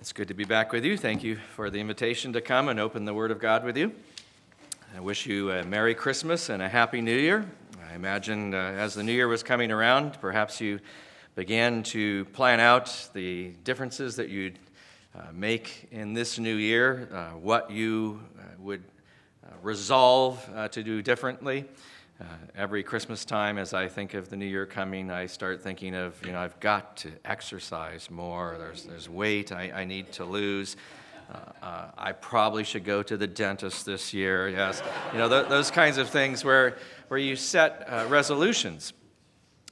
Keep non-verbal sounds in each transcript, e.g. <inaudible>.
It's good to be back with you. Thank you for the invitation to come and open the Word of God with you. I wish you a Merry Christmas and a Happy New Year. I imagine uh, as the New Year was coming around, perhaps you began to plan out the differences that you'd uh, make in this new year, uh, what you uh, would uh, resolve uh, to do differently. Uh, every Christmas time, as I think of the new year coming, I start thinking of, you know, I've got to exercise more. There's, there's weight I, I need to lose. Uh, uh, I probably should go to the dentist this year. Yes. You know, th- those kinds of things where, where you set uh, resolutions.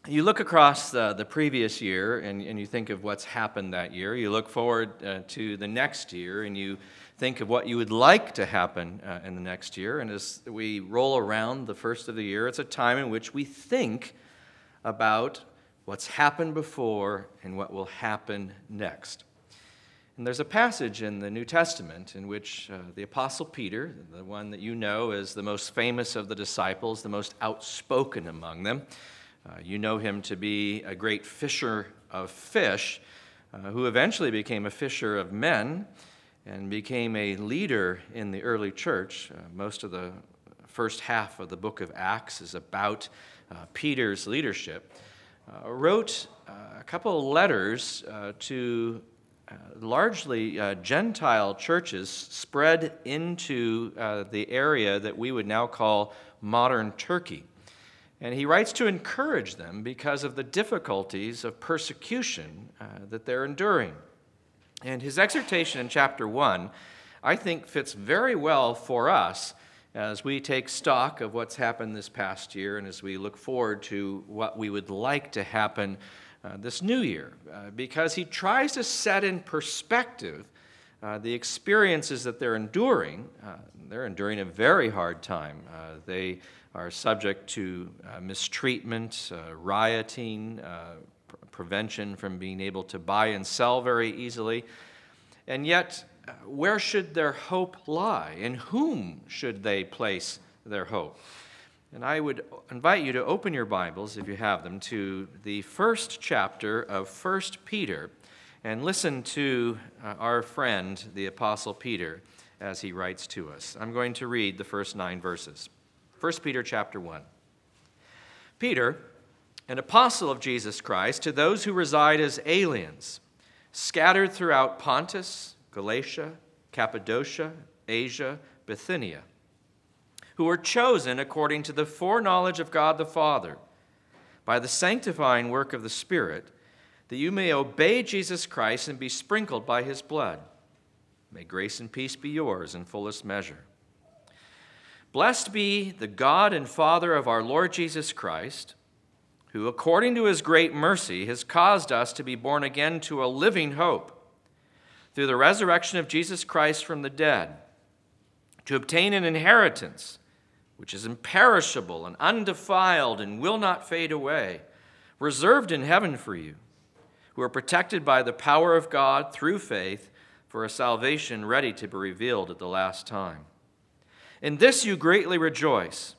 You look across the, the previous year and, and you think of what's happened that year. You look forward uh, to the next year and you think of what you would like to happen uh, in the next year. And as we roll around the first of the year, it's a time in which we think about what's happened before and what will happen next. And there's a passage in the New Testament in which uh, the Apostle Peter, the one that you know as the most famous of the disciples, the most outspoken among them, uh, you know him to be a great fisher of fish, uh, who eventually became a fisher of men and became a leader in the early church. Uh, most of the first half of the book of Acts is about uh, Peter's leadership. Uh, wrote uh, a couple of letters uh, to uh, largely Gentile churches spread into the area that we would now call modern Turkey. And he writes to encourage them because of the difficulties of persecution that they're enduring. And his exhortation in chapter 1, I think, fits very well for us as we take stock of what's happened this past year and as we look forward to what we would like to happen uh, this new year. Uh, because he tries to set in perspective uh, the experiences that they're enduring. Uh, they're enduring a very hard time. Uh, they are subject to uh, mistreatment, rioting, prevention from being able to buy and sell very easily. And yet, where should their hope lie? In whom should they place their hope? And I would invite you to open your Bibles, if you have them, to the first chapter of 1 Peter and listen to uh, our friend, the Apostle Peter, as he writes to us. I'm going to read the first nine verses. 1 Peter chapter 1. Peter, an apostle of Jesus Christ, to those who reside as aliens, scattered throughout Pontus, Galatia, Cappadocia, Asia, Bithynia, who were chosen according to the foreknowledge of God the Father, by the sanctifying work of the Spirit, that you may obey Jesus Christ and be sprinkled by his blood. May grace and peace be yours in fullest measure. Blessed be the God and Father of our Lord Jesus Christ who, according to his great mercy, has caused us to be born again to a living hope through the resurrection of Jesus Christ from the dead, to obtain an inheritance which is imperishable and undefiled and will not fade away, reserved in heaven for you, who are protected by the power of God through faith for a salvation ready to be revealed at the last time. In this you greatly rejoice,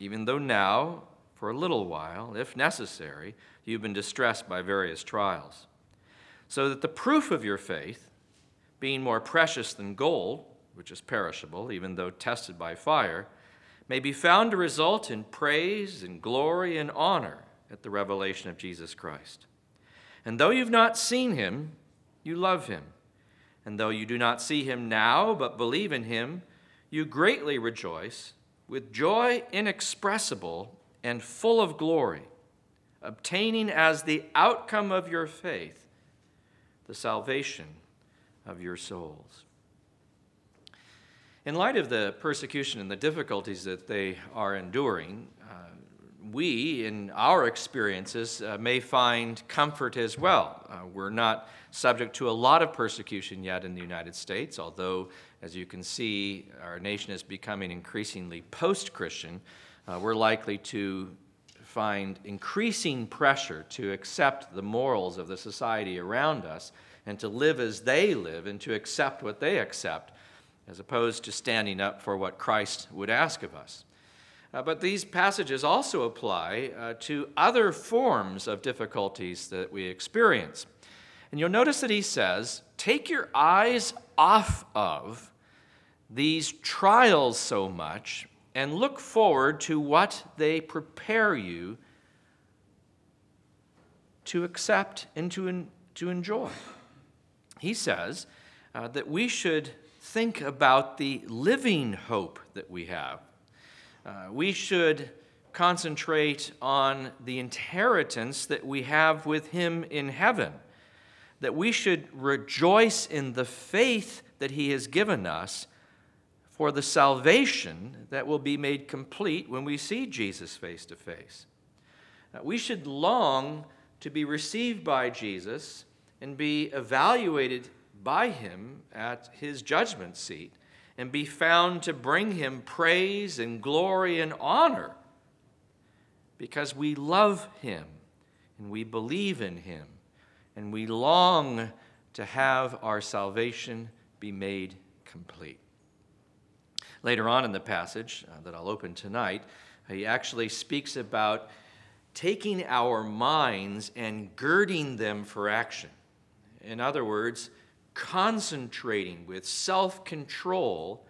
even though now, for a little while, if necessary, you've been distressed by various trials. So that the proof of your faith, being more precious than gold, which is perishable, even though tested by fire, may be found to result in praise and glory and honor at the revelation of Jesus Christ. And though you've not seen him, you love him. And though you do not see him now, but believe in him, you greatly rejoice with joy inexpressible and full of glory, obtaining as the outcome of your faith the salvation of your souls. In light of the persecution and the difficulties that they are enduring, uh, we, in our experiences, uh, may find comfort as well. Uh, we're not subject to a lot of persecution yet in the United States, although, as you can see, our nation is becoming increasingly post Christian uh, we're likely to find increasing pressure to accept the morals of the society around us and to live as they live and to accept what they accept, as opposed to standing up for what Christ would ask of us. Uh, but these passages also apply uh, to other forms of difficulties that we experience. And you'll notice that he says, take your eyes off of these trials so much and look forward to what they prepare you to accept and to, to enjoy. He says uh, that we should think about the living hope that we have. Uh, we should concentrate on the inheritance that we have with Him in heaven, that we should rejoice in the faith that He has given us for the salvation that will be made complete when we see Jesus face to face. Uh, we should long to be received by Jesus and be evaluated by him at his judgment seat and be found to bring him praise and glory and honor because we love him and we believe in him and we long to have our salvation be made complete. Later on in the passage uh, that I'll open tonight, he actually speaks about taking our minds and girding them for action. In other words, concentrating with self control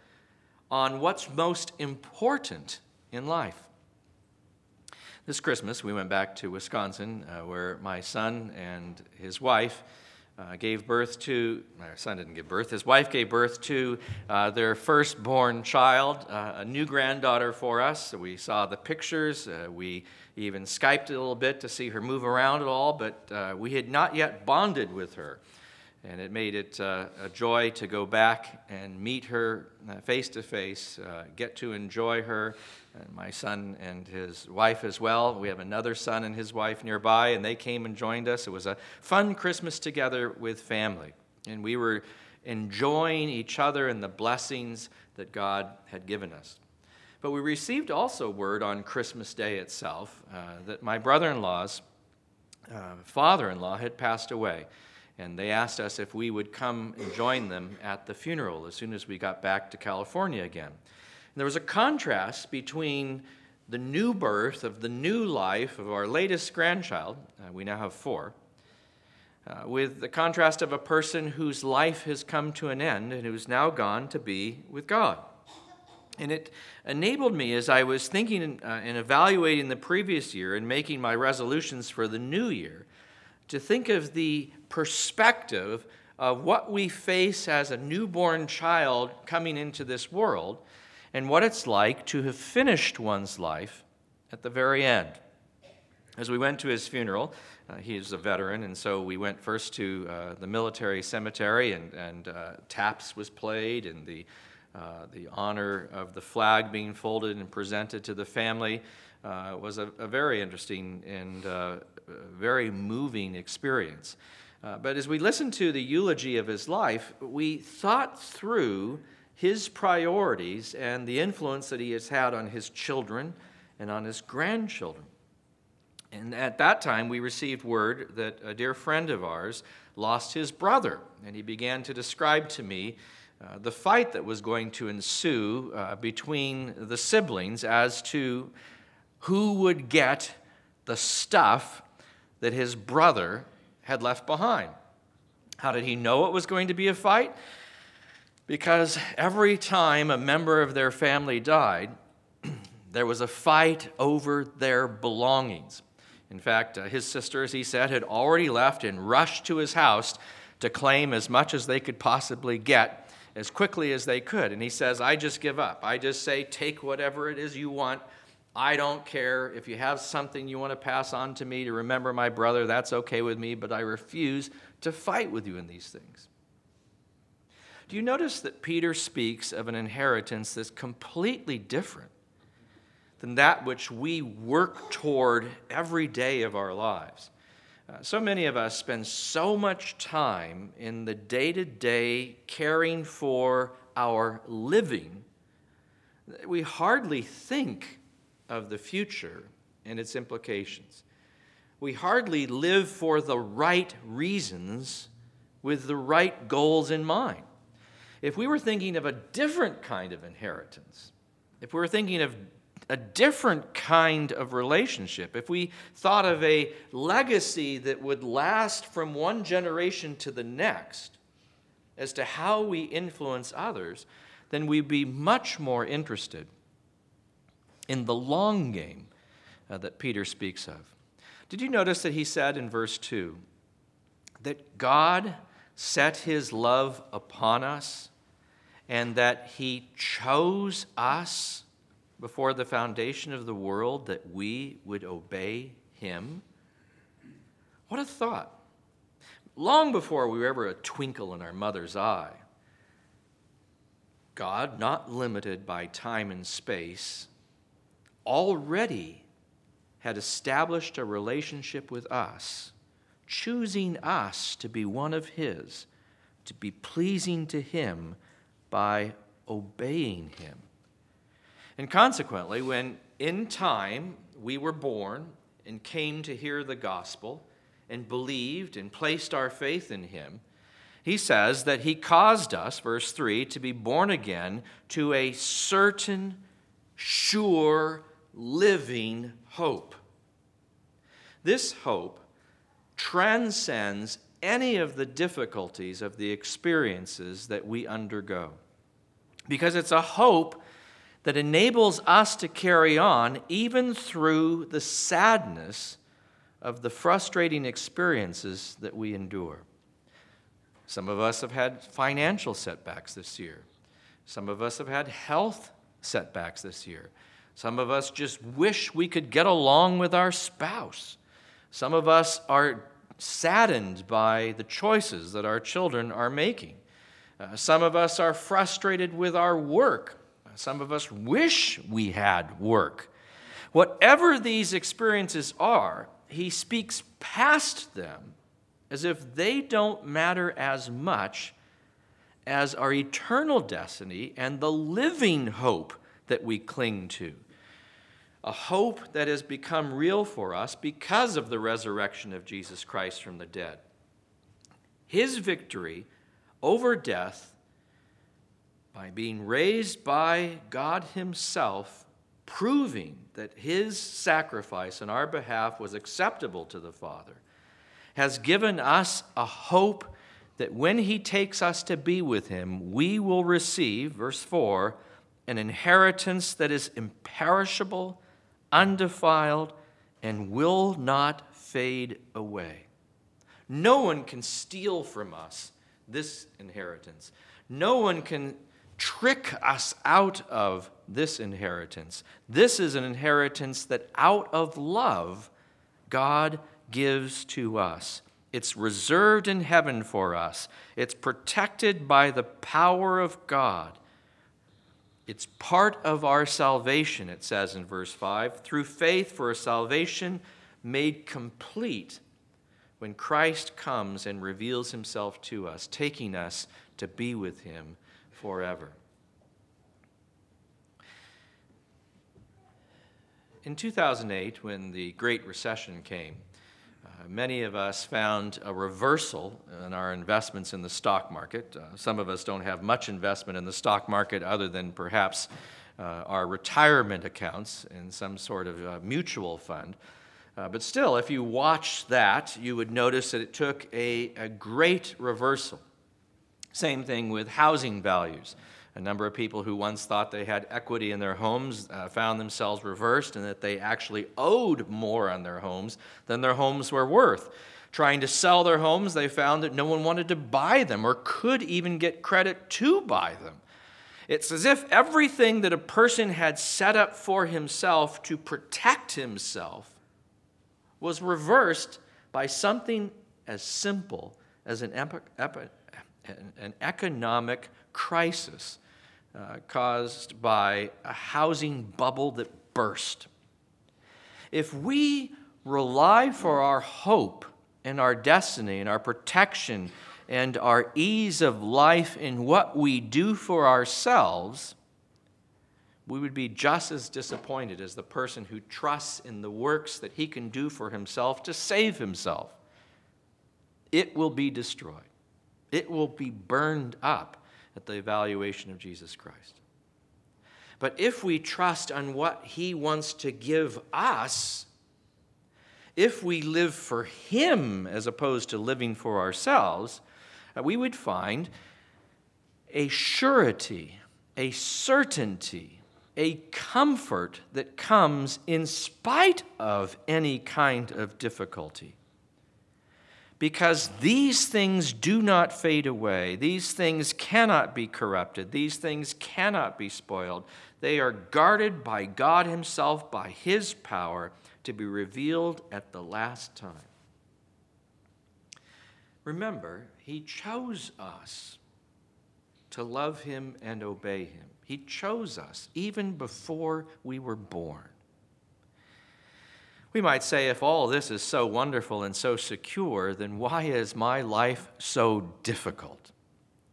on what's most important in life. This Christmas, we went back to Wisconsin, uh, where my son and his wife uh, gave birth to, my son didn't give birth, his wife gave birth to uh, their firstborn child, uh, a new granddaughter for us. We saw the pictures. Uh, we even Skyped a little bit to see her move around at all, but uh, we had not yet bonded with her. And it made it uh, a joy to go back and meet her face to face, get to enjoy her, and my son and his wife as well. We have another son and his wife nearby, and they came and joined us. It was a fun Christmas together with family. And we were enjoying each other and the blessings that God had given us. But we received also word on Christmas Day itself uh, that my brother in law's uh, father in law had passed away. And they asked us if we would come and join them at the funeral as soon as we got back to California again And there was a contrast between the new birth of the new life of our latest grandchild, uh, we now have four, uh, with the contrast of a person whose life has come to an end and who's now gone to be with God. And it enabled me as I was thinking uh, and evaluating the previous year and making my resolutions for the new year to think of the perspective of what we face as a newborn child coming into this world and what it's like to have finished one's life at the very end. As we went to his funeral, uh, he is a veteran, and so we went first to uh, the military cemetery, and, and uh, taps was played, and the, uh, the honor of the flag being folded and presented to the family uh, was a, a, very interesting and uh, very moving experience. But as we listened to the eulogy of his life, we thought through his priorities and the influence that he has had on his children and on his grandchildren. And at that time, we received word that a dear friend of ours lost his brother, and he began to describe to me uh, the fight that was going to ensue uh, between the siblings as to who would get the stuff that his brother had left behind. How did he know it was going to be a fight? because every time a member of their family died, <clears throat> there was a fight over their belongings. In fact, uh, his sisters, he said, had already left and rushed to his house to claim as much as they could possibly get as quickly as they could. And he says, I just give up. I just say, take whatever it is you want. I don't care. If you have something you want to pass on to me to remember my brother, that's okay with me, but I refuse to fight with you in these things. Do you notice that Peter speaks of an inheritance that's completely different than that which we work toward every day of our lives? Uh, so many of us spend so much time in the day to day caring for our living that we hardly think of the future and its implications. We hardly live for the right reasons with the right goals in mind if we were thinking of a different kind of inheritance, if we were thinking of a different kind of relationship, if we thought of a legacy that would last from one generation to the next, as to how we influence others, then we'd be much more interested in the long game uh, that Peter speaks of. Did you notice that he said in verse 2 that God set his love upon us and that he chose us before the foundation of the world that we would obey him? What a thought. Long before we were ever a twinkle in our mother's eye, God, not limited by time and space, already had established a relationship with us, choosing us to be one of His, to be pleasing to Him by obeying Him. And consequently, when in time we were born and came to hear the gospel and believed and placed our faith in Him, he says that He caused us, verse 3, to be born again to a certain, sure, living hope. This hope transcends any of the difficulties of the experiences that we undergo because it's a hope that enables us to carry on even through the sadness of the frustrating experiences that we endure. Some of us have had financial setbacks this year. Some of us have had health setbacks this year. Some of us just wish we could get along with our spouse. Some of us are saddened by the choices that our children are making. Uh, some of us are frustrated with our work. Some of us wish we had work. Whatever these experiences are, he speaks past them as if they don't matter as much as our eternal destiny and the living hope that we cling to. A hope that has become real for us because of the resurrection of Jesus Christ from the dead. His victory over death by being raised by God Himself, proving that His sacrifice on our behalf was acceptable to the Father, has given us a hope that when He takes us to be with Him, we will receive, verse 4, an inheritance that is imperishable, undefiled, and will not fade away. No one can steal from us this inheritance. No one can trick us out of this inheritance. This is an inheritance that out of love God gives to us. It's reserved in heaven for us. It's protected by the power of God. It's part of our salvation, it says in verse 5, through faith for a salvation made complete when Christ comes and reveals himself to us, taking us to be with him forever. In 2008, when the Great Recession came, many of us found a reversal in our investments in the stock market. Uh, some of us don't have much investment in the stock market other than perhaps uh, our retirement accounts in some sort of uh, mutual fund. Uh, but still, if you watch that, you would notice that it took a, a great reversal. Same thing with housing values. A number of people who once thought they had equity in their homes uh, found themselves reversed and that they actually owed more on their homes than their homes were worth. Trying to sell their homes, they found that no one wanted to buy them or could even get credit to buy them. It's as if everything that a person had set up for himself to protect himself was reversed by something as simple as an epi- epi- an economic crisis uh, caused by a housing bubble that burst. If we rely for our hope and our destiny and our protection and our ease of life in what we do for ourselves, we would be just as disappointed as the person who trusts in the works that he can do for himself to save himself. It will be destroyed it will be burned up at the evaluation of Jesus Christ. But if we trust on what He wants to give us, if we live for Him as opposed to living for ourselves, uh, we would find a surety, a certainty, a comfort that comes in spite of any kind of difficulty. Because these things do not fade away, these things cannot be corrupted, these things cannot be spoiled. They are guarded by God Himself, by His power, to be revealed at the last time. Remember, He chose us to love Him and obey Him. He chose us even before we were born. We might say, if all this is so wonderful and so secure, then why is my life so difficult?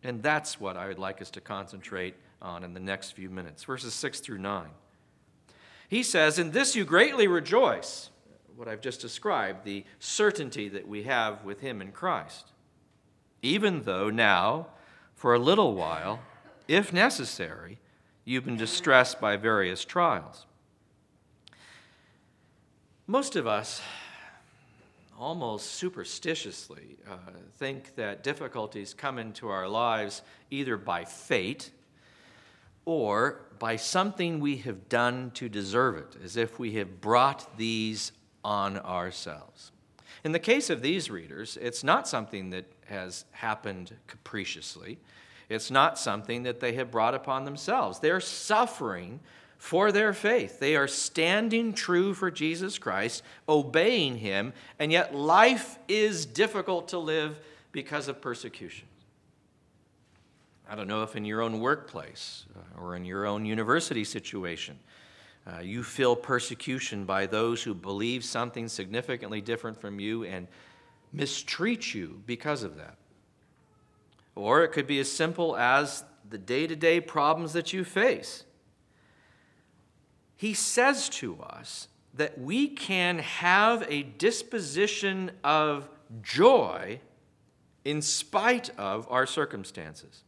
And that's what I would like us to concentrate on in the next few minutes, verses 6 through 9. He says, In this you greatly rejoice, what I've just described, the certainty that we have with Him in Christ. Even though now, for a little while, if necessary, you've been distressed by various trials. Most of us, almost superstitiously, uh, think that difficulties come into our lives either by fate or by something we have done to deserve it, as if we have brought these on ourselves. In the case of these readers, it's not something that has happened capriciously. It's not something that they have brought upon themselves. They're suffering for their faith. They are standing true for Jesus Christ, obeying Him, and yet life is difficult to live because of persecution. I don't know if in your own workplace uh, or in your own university situation, uh, you feel persecution by those who believe something significantly different from you and mistreat you because of that. Or it could be as simple as the day to day problems that you face. He says to us that we can have a disposition of joy in spite of our circumstances.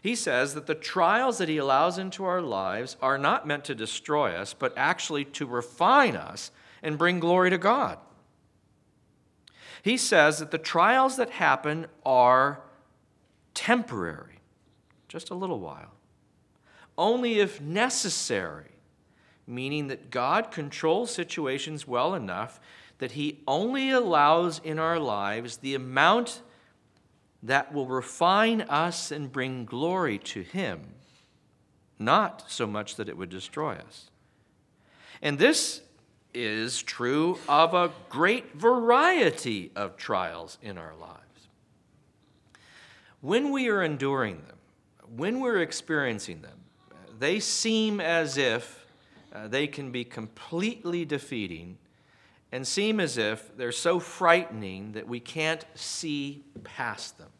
He says that the trials that he allows into our lives are not meant to destroy us, but actually to refine us and bring glory to God. He says that the trials that happen are temporary, just a little while. Only if necessary, meaning that God controls situations well enough that He only allows in our lives the amount that will refine us and bring glory to Him, not so much that it would destroy us. And this is true of a great variety of trials in our lives. When we are enduring them, when we're experiencing them, they seem as if uh, they can be completely defeating and seem as if they're so frightening that we can't see past them.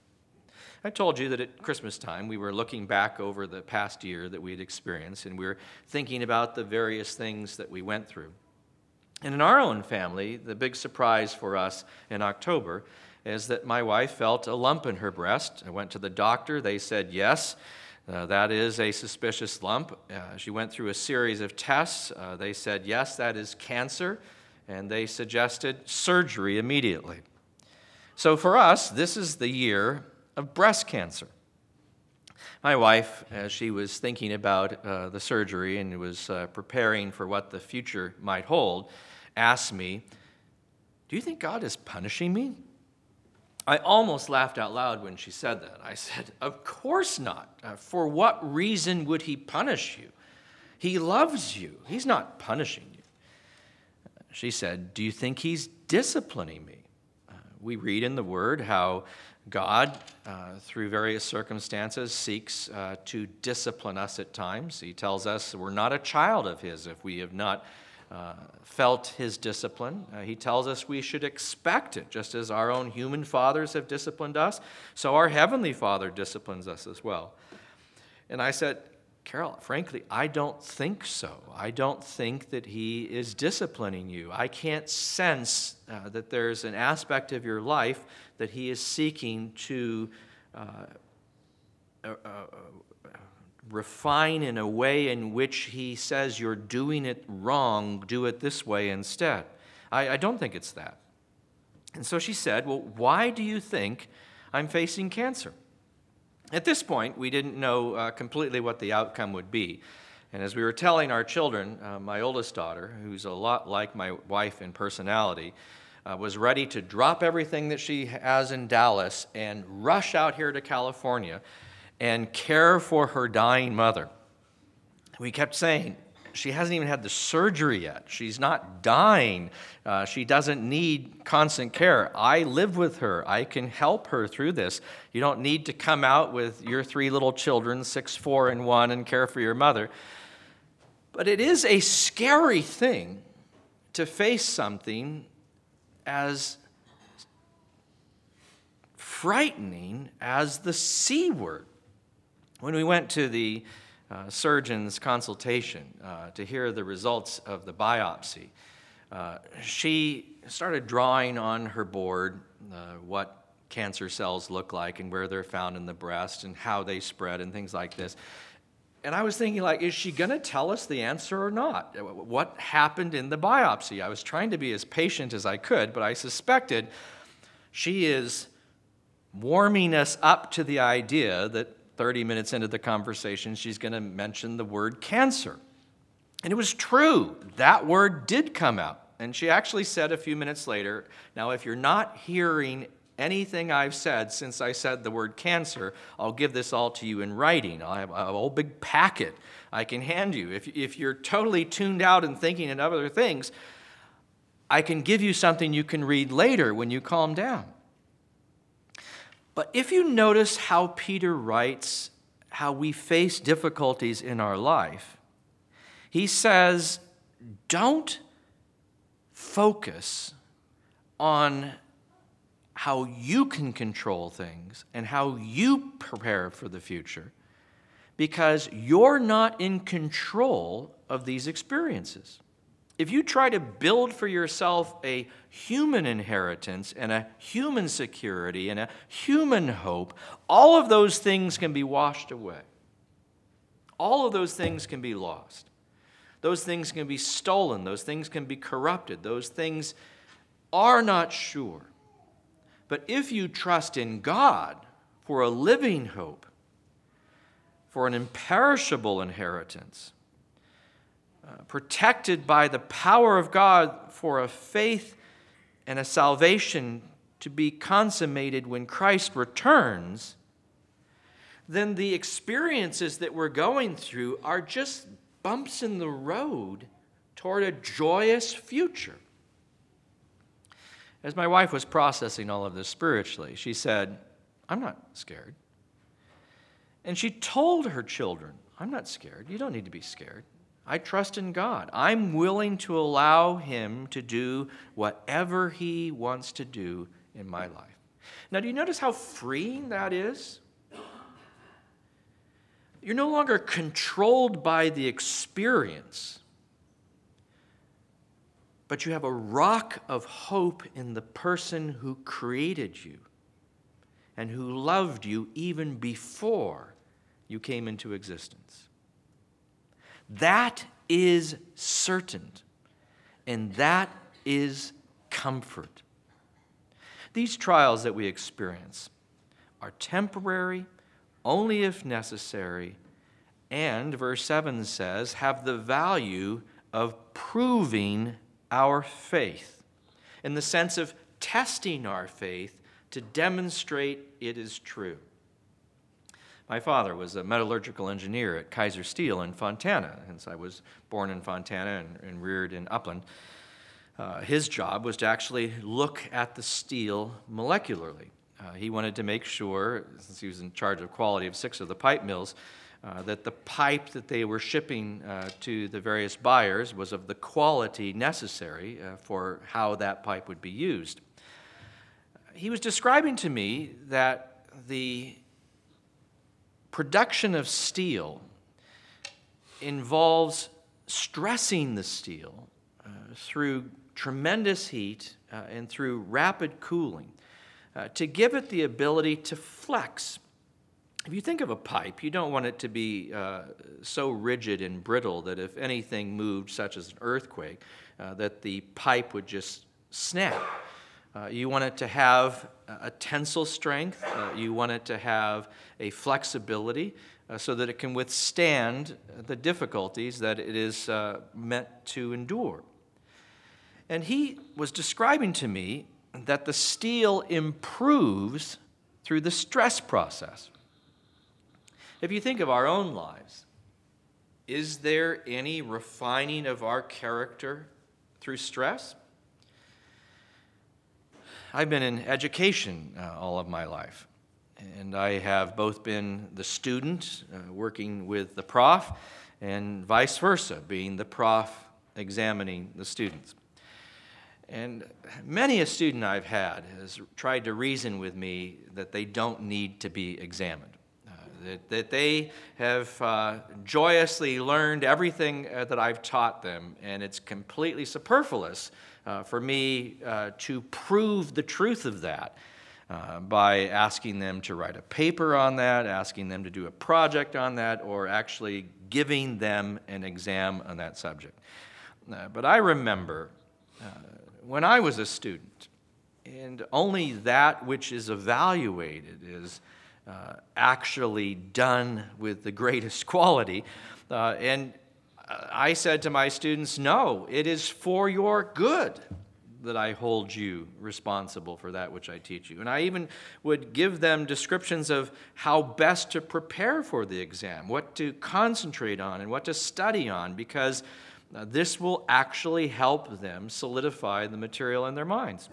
I told you that at Christmas time we were looking back over the past year that we had experienced and we were thinking about the various things that we went through. And in our own family, the big surprise for us in October is that my wife felt a lump in her breast. I went to the doctor. They said, yes, uh, that is a suspicious lump. Uh, she went through a series of tests. Uh, they said, yes, that is cancer. And they suggested surgery immediately. So for us, this is the year of breast cancer. My wife, as she was thinking about uh, the surgery and was uh, preparing for what the future might hold, asked me, Do you think God is punishing me? I almost laughed out loud when she said that. I said, Of course not. Uh, for what reason would he punish you? He loves you, he's not punishing you. She said, Do you think he's disciplining me? Uh, we read in the Word how God, uh, through various circumstances, seeks uh, to discipline us at times. He tells us we're not a child of His if we have not uh, felt his discipline. Uh, he tells us we should expect it, just as our own human fathers have disciplined us, so our heavenly Father disciplines us as well. And I said, Carol, frankly, I don't think so. I don't think that he is disciplining you. I can't sense uh, that there's an aspect of your life that he is seeking to uh, uh, uh refine in a way in which he says you're doing it wrong, do it this way instead. I, I don't think it's that. And so she said, Well, why do you think I'm facing cancer? At this point, we didn't know uh, completely what the outcome would be. And as we were telling our children, uh, my oldest daughter, who's a lot like my wife in personality, uh, was ready to drop everything that she has in Dallas and rush out here to California and care for her dying mother. We kept saying, she hasn't even had the surgery yet. She's not dying. Uh, she doesn't need constant care. I live with her. I can help her through this. You don't need to come out with your three little children, six, four, and one, and care for your mother. But it is a scary thing to face something as frightening as the C word. When we went to the uh, surgeon's consultation uh, to hear the results of the biopsy, uh, she started drawing on her board uh, what cancer cells look like and where they're found in the breast and how they spread and things like this. And I was thinking, like, is she going to tell us the answer or not? What happened in the biopsy? I was trying to be as patient as I could, but I suspected she is warming us up to the idea that 30 minutes into the conversation, she's going to mention the word cancer. And it was true. That word did come out. And she actually said a few minutes later, Now, if you're not hearing anything I've said since I said the word cancer, I'll give this all to you in writing. I'll have a whole big packet I can hand you. If, if you're totally tuned out and thinking of other things, I can give you something you can read later when you calm down. But if you notice how Peter writes how we face difficulties in our life, he says, don't focus on how you can control things and how you prepare for the future because you're not in control of these experiences. If you try to build for yourself a human inheritance and a human security and a human hope, all of those things can be washed away. All of those things can be lost. Those things can be stolen. Those things can be corrupted. Those things are not sure. But if you trust in God for a living hope, for an imperishable inheritance, uh, protected by the power of God for a faith and a salvation to be consummated when Christ returns, then the experiences that we're going through are just bumps in the road toward a joyous future. As my wife was processing all of this spiritually, she said, I'm not scared. And she told her children, I'm not scared. You don't need to be scared. I trust in God. I'm willing to allow Him to do whatever He wants to do in my life. Now, do you notice how freeing that is? You're no longer controlled by the experience, but you have a rock of hope in the person who created you and who loved you even before you came into existence. That is certain, and that is comfort. These trials that we experience are temporary, only if necessary, and, verse 7 says, have the value of proving our faith in the sense of testing our faith to demonstrate it is true. My father was a metallurgical engineer at Kaiser Steel in Fontana, hence I was born in Fontana and, and reared in Upland. Uh, his job was to actually look at the steel molecularly. Uh, he wanted to make sure, since he was in charge of quality of six of the pipe mills, uh, that the pipe that they were shipping uh, to the various buyers was of the quality necessary uh, for how that pipe would be used. He was describing to me that the production of steel involves stressing the steel uh, through tremendous heat uh, and through rapid cooling uh, to give it the ability to flex if you think of a pipe, you don't want it to be uh, so rigid and brittle that if anything moved, such as an earthquake, uh, that the pipe would just snap. Uh, you want it to have a tensile strength. Uh, you want it to have a flexibility uh, so that it can withstand the difficulties that it is uh, meant to endure. And he was describing to me that the steel improves through the stress process. If you think of our own lives, is there any refining of our character through stress? I've been in education uh, all of my life, and I have both been the student uh, working with the prof, and vice versa, being the prof examining the students. And many a student I've had has tried to reason with me that they don't need to be examined. Uh, that, that they have uh, joyously learned everything uh, that I've taught them, and it's completely superfluous uh, for me uh, to prove the truth of that uh, by asking them to write a paper on that, asking them to do a project on that, or actually giving them an exam on that subject. but I remember when I was a student, and only that which is evaluated is uh, actually done with the greatest <laughs> quality. Uh, and I said to my students, No, it is for your good that I hold you responsible for that which I teach you. And I even would give them descriptions of how best to prepare for the exam, what to concentrate on, and what to study on, because now, this will actually help them solidify the material in their minds.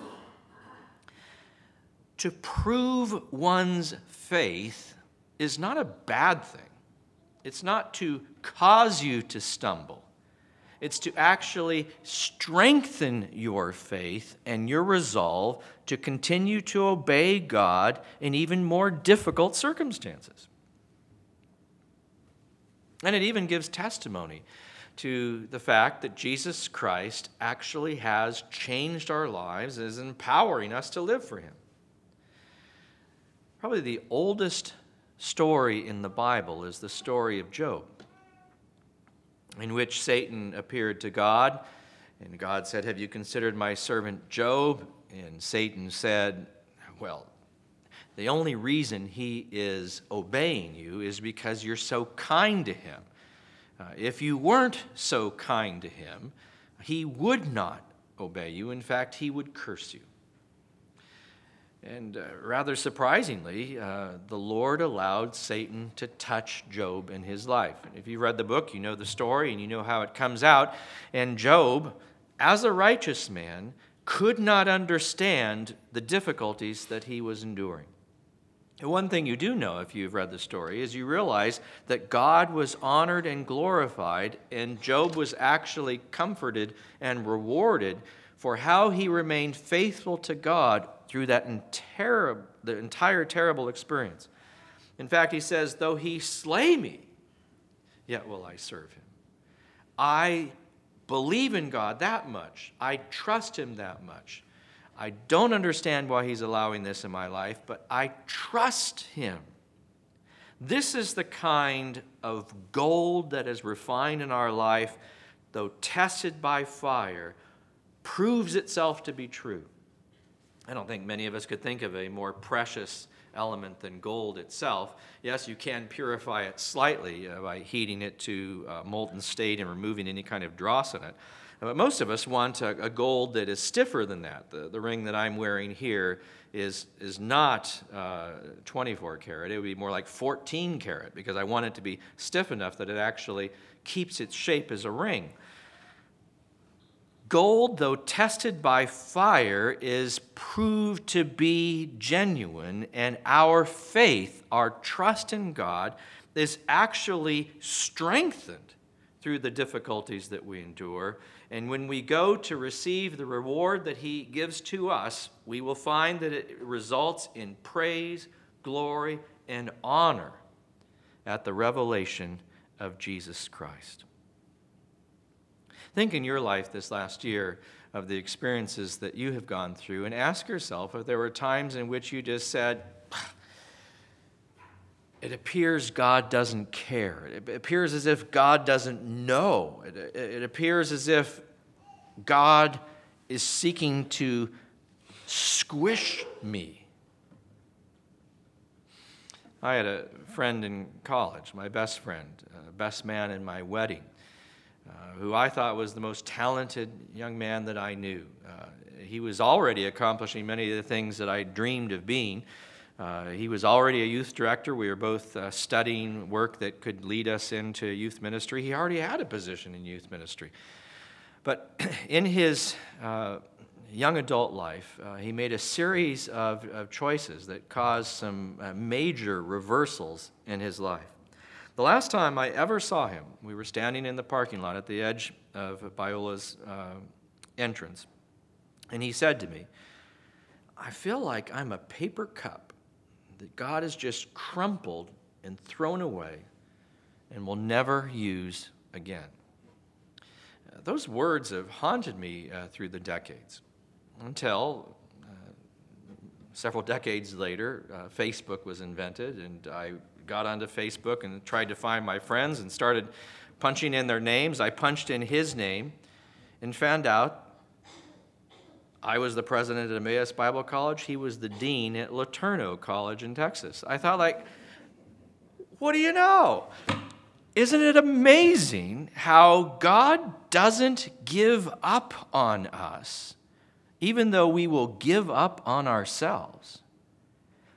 To prove one's faith is not a bad thing. It's not to cause you to stumble. It's to actually strengthen your faith and your resolve to continue to obey God in even more difficult circumstances. And it even gives testimony to the fact that Jesus Christ actually has changed our lives, is empowering us to live for Him. Probably the oldest story in the Bible is the story of Job, in which Satan appeared to God, and God said, Have you considered my servant Job? And Satan said, Well, the only reason he is obeying you is because you're so kind to him. Uh, if you weren't so kind to him, he would not obey you. In fact, he would curse you. And uh, rather surprisingly, uh, the Lord allowed Satan to touch Job in his life. And if you read the book, you know the story and you know how it comes out. And Job, as a righteous man, could not understand the difficulties that he was enduring. One thing you do know if you've read the story is you realize that God was honored and glorified, and Job was actually comforted and rewarded for how he remained faithful to God through that entire, the entire terrible experience. In fact, he says, Though he slay me, yet will I serve him. I believe in God that much, I trust him that much I don't understand why he's allowing this in my life, but I trust him. This is the kind of gold that is refined in our life, though tested by fire, proves itself to be true. I don't think many of us could think of a more precious element than gold itself. Yes, you can purify it slightly uh, by heating it to a molten state and removing any kind of dross in it. But most of us want a, a gold that is stiffer than that. The, the ring that I'm wearing here is, is not uh, 24 karat. It would be more like 14 karat because I want it to be stiff enough that it actually keeps its shape as a ring. Gold, though tested by fire, is proved to be genuine, and our faith, our trust in God, is actually strengthened through the difficulties that we endure and when we go to receive the reward that He gives to us, we will find that it results in praise, glory, and honor at the revelation of Jesus Christ. Think in your life this last year of the experiences that you have gone through and ask yourself if there were times in which you just said, it appears God doesn't care. It appears as if God doesn't know. It, it appears as if God is seeking to squish me. I had a friend in college, my best friend, uh, best man in my wedding, uh, who I thought was the most talented young man that I knew. Uh, he was already accomplishing many of the things that I dreamed of being. Uh, he was already a youth director. We were both uh, studying work that could lead us into youth ministry. He already had a position in youth ministry. But <clears throat> in his uh, young adult life, he made a series of, of, choices that caused some major reversals in his life. The last time I ever saw him, we were standing in the parking lot at the edge of Biola's uh, entrance, and he said to me, I feel like I'm a paper cup that God has just crumpled and thrown away and will never use again. Uh, those words have haunted me uh, through the decades until uh, several decades later, uh, Facebook was invented, and I got onto Facebook and tried to find my friends and started punching in their names. I punched in his name and found out I was the president at Emmaus Bible College. He was the dean at LeTourneau College in Texas. I thought, like, what do you know? Isn't it amazing how God doesn't give up on us? even though we will give up on ourselves,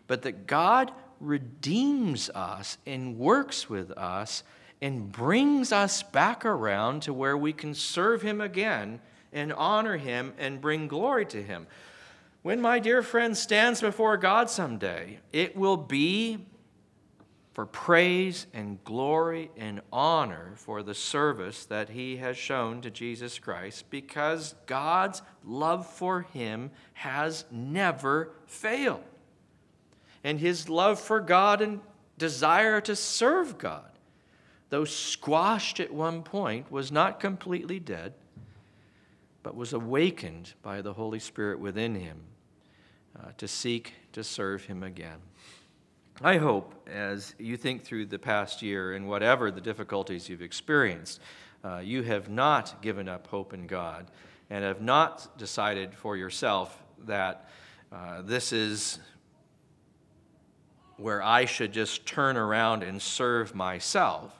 but that God redeems us and works with us and brings us back around to where we can serve Him again and honor Him and bring glory to Him. When my dear friend stands before God someday, it will be for praise and glory and honor for the service that he has shown to Jesus Christ because God's love for him has never failed. And his love for God and desire to serve God, though squashed at one point, was not completely dead, but was awakened by the Holy Spirit within him uh, to seek to serve him again. I hope as you think through the past year and whatever the difficulties you've experienced, uh, you have not given up hope in God and have not decided for yourself that uh, this is where I should just turn around and serve myself.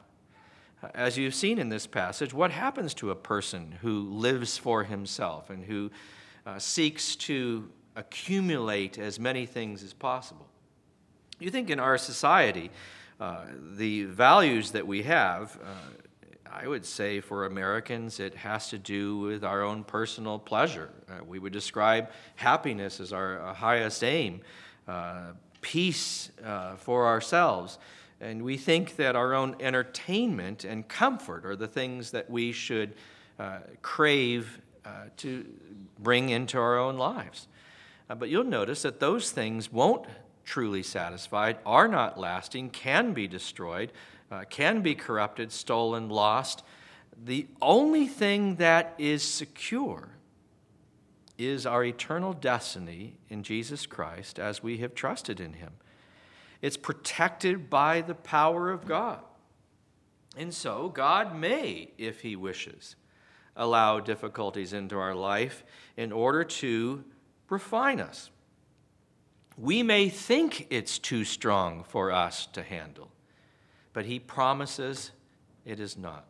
As you've seen in this passage, what happens to a person who lives for himself and who uh, seeks to accumulate as many things as possible? You think in our society, uh, the values that we have, uh, I would say for Americans, it has to do with our own personal pleasure. Uh, we would describe happiness as our uh, highest aim, uh, peace uh, for ourselves. And we think that our own entertainment and comfort are the things that we should crave to bring into our own lives. but you'll notice that those things won't truly satisfied, are not lasting, can be destroyed, uh, can be corrupted, stolen, lost. The only thing that is secure is our eternal destiny in Jesus Christ as we have trusted in Him. It's protected by the power of God. And so, God may, if He wishes, allow difficulties into our life in order to refine us. We may think it's too strong for us to handle, but he promises it is not.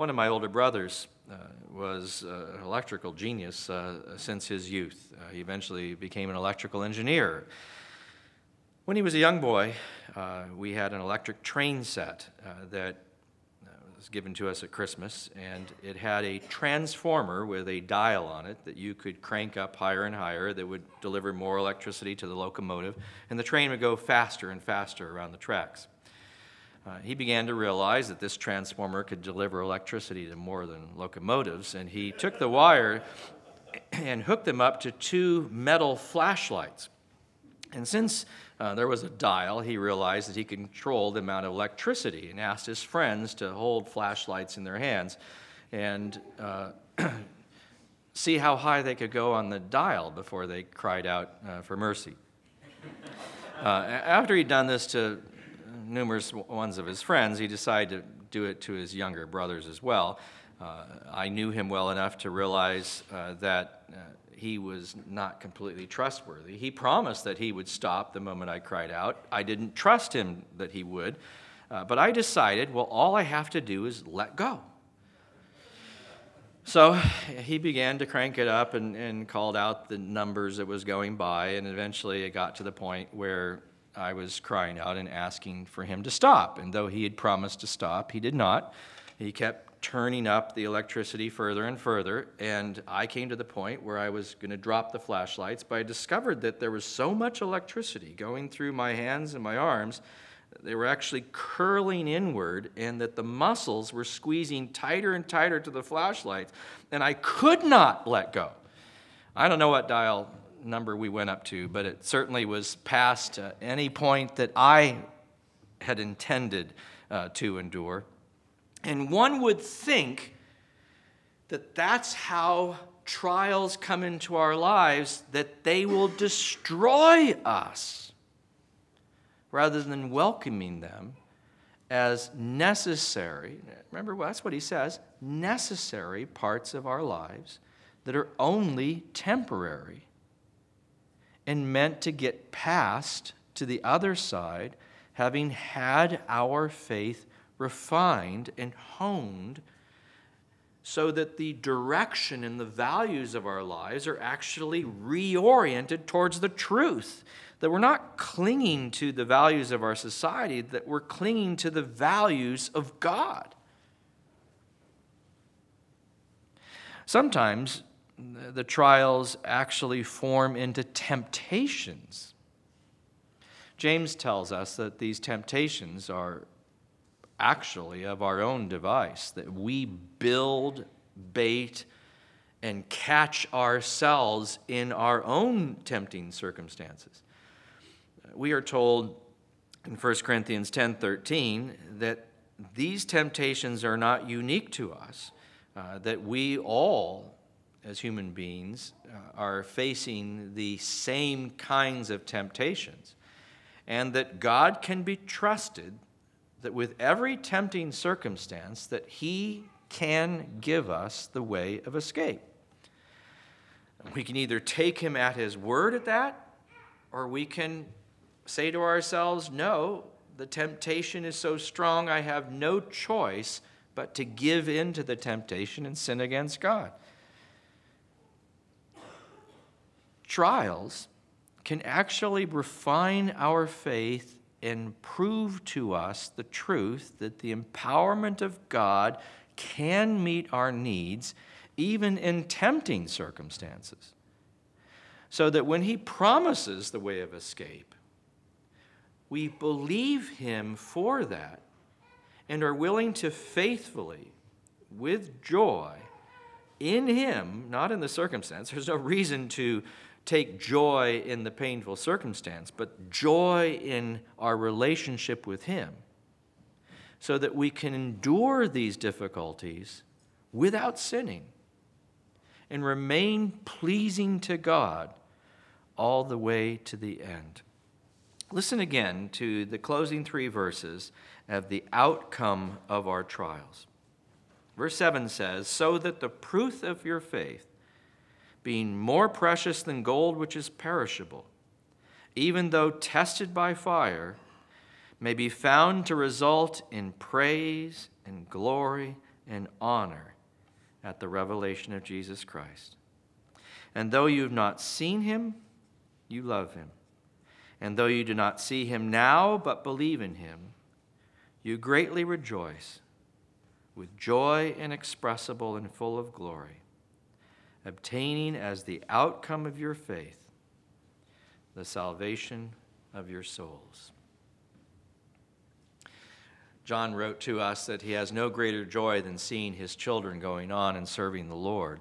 One of my older brothers uh, was uh, an electrical genius uh, since his youth. Uh, he eventually became an electrical engineer. When he was a young boy, we had an electric train set that was given to us at Christmas, and it had a transformer with a dial on it that you could crank up higher and higher that would deliver more electricity to the locomotive, and the train would go faster and faster around the tracks. Uh, he began to realize that this transformer could deliver electricity to more than locomotives, and he took the wire <clears throat> and hooked them up to two metal flashlights. And since uh, there was a dial, he realized that he could control the amount of electricity and asked his friends to hold flashlights in their hands and uh, <clears throat> see how high they could go on the dial before they cried out uh, for mercy. Uh, after he'd done this to numerous ones of his friends, he decided to do it to his younger brothers as well. Uh, I knew him well enough to realize uh, that he was not completely trustworthy. He promised that he would stop the moment I cried out. I didn't trust him that he would. Uh, but I decided, well, all I have to do is let go. So he began to crank it up and, and called out the numbers that was going by, and eventually it got to the point where I was crying out and asking for him to stop. And though he had promised to stop, he did not. He kept turning up the electricity further and further, and I came to the point where I was going to drop the flashlights, but I discovered that there was so much electricity going through my hands and my arms they were actually curling inward and that the muscles were squeezing tighter and tighter to the flashlights and i could not let go i don't know what dial number we went up to but it certainly was past uh, any point that i had intended uh, to endure and one would think that that's how trials come into our lives that they will destroy us rather than welcoming them as necessary. Remember, well, that's what he says necessary parts of our lives that are only temporary and meant to get past to the other side, having had our faith refined and honed so that the direction and the values of our lives are actually reoriented towards the truth that we're not clinging to the values of our society, that we're clinging to the values of God. Sometimes the trials actually form into temptations. James tells us that these temptations are actually of our own device, that we build bait and catch ourselves in our own tempting circumstances we are told in 1 Corinthians 10:13 that these temptations are not unique to us, uh, that we all, as human beings, uh, are facing the same kinds of temptations, and that God can be trusted that with every tempting circumstance that He can give us the way of escape. We can either take Him at His word at that, or we can say to ourselves, no, the temptation is so strong, I have no choice but to give in to the temptation and sin against God. Trials can actually refine our faith and prove to us the truth that the empowerment of God can meet our needs even in tempting circumstances. So that when He promises the way of escape, we believe Him for that and are willing to faithfully, with joy, in Him, not in the circumstance. There's no reason to take joy in the painful circumstance, but joy in our relationship with Him, so that we can endure these difficulties without sinning and remain pleasing to God all the way to the end. Listen again to the closing three verses of the outcome of our trials. Verse 7 says, So that the proof of your faith, being more precious than gold which is perishable, even though tested by fire, may be found to result in praise and glory and honor at the revelation of Jesus Christ. And though you have not seen him, you love him. And though you do not see him now, but believe in him, you greatly rejoice with joy inexpressible and full of glory, obtaining as the outcome of your faith the salvation of your souls. John wrote to us that he has no greater joy than seeing his children going on and serving the Lord.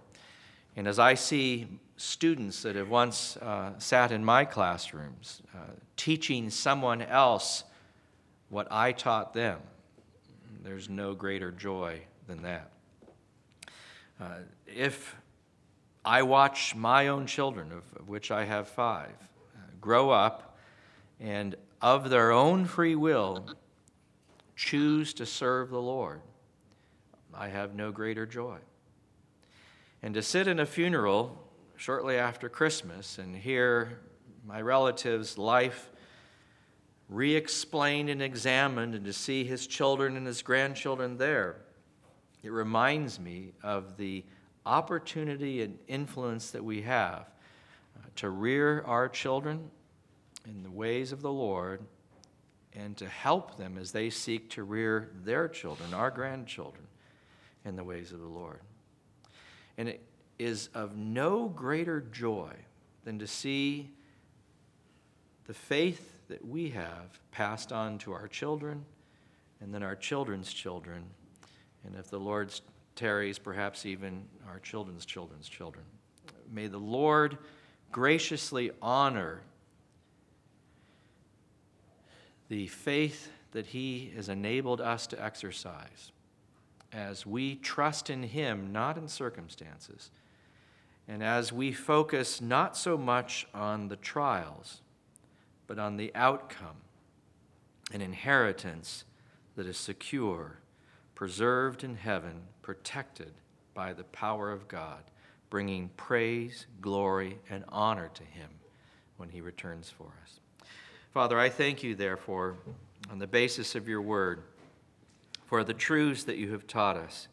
And as I see students that have once uh, sat in my classrooms uh, teaching someone else what I taught them, there's no greater joy than that. Uh, if I watch my own children, of, which I have five, grow up and of their own free will choose to serve the Lord, I have no greater joy. And to sit in a funeral shortly after Christmas and hear my relative's life re explained and examined, and to see his children and his grandchildren there, it reminds me of the opportunity and influence that we have uh, to rear our children in the ways of the Lord and to help them as they seek to rear their children, our grandchildren, in the ways of the Lord. And it is of no greater joy than to see the faith that we have passed on to our children and then our children's children, and if the Lord perhaps even our children's children's children. May the Lord graciously honor the faith that He has enabled us to exercise as we trust in Him, not in circumstances, and as we focus not so much on the trials, but on the outcome, an inheritance that is secure, preserved in heaven, protected by the power of God, bringing praise, glory, and honor to Him when He returns for us. Father, I thank you, therefore, on the basis of your word, for the truths that you have taught us.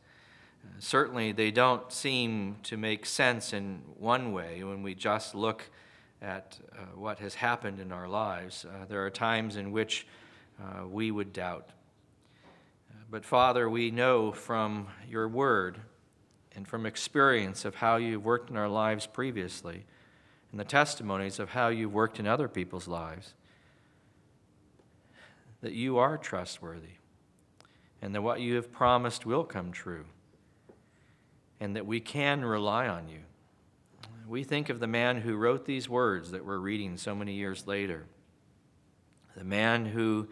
Uh, certainly, they don't seem to make sense in one way when we just look at uh, what has happened in our lives. Uh, there are times in which uh, we would doubt. But, Father, we know from your word and from experience of how you've worked in our lives previously and the testimonies of how you've worked in other people's lives that you are trustworthy and that what you have promised will come true and that we can rely on you. We think of the man who wrote these words that we're reading so many years later. The man who,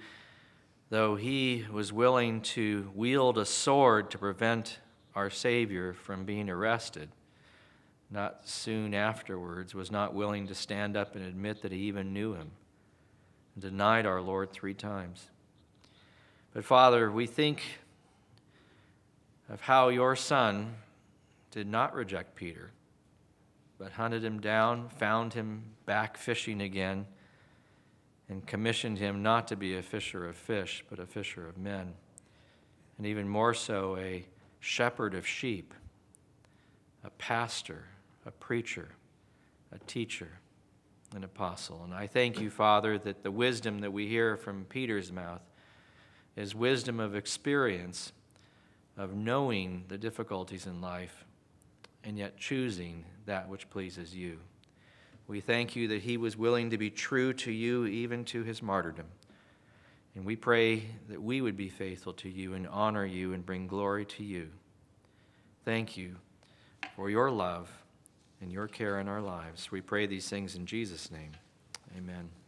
though he was willing to wield a sword to prevent our Savior from being arrested, not soon afterwards was not willing to stand up and admit that he even knew him and denied our Lord three times. But Father, we think of how your Son did not reject Peter, but hunted him down, found him back fishing again, and commissioned him not to be a fisher of fish, but a fisher of men. And even more so, a shepherd of sheep, a pastor, a preacher, a teacher an apostle. And I thank you, Father, that the wisdom that we hear from Peter's mouth is wisdom of experience, of knowing the difficulties in life, and yet choosing that which pleases you. We thank you that he was willing to be true to you even to his martyrdom. And we pray that we would be faithful to you and honor you and bring glory to you. Thank you for your love and your care in our lives. We pray these things in Jesus' name. Amen.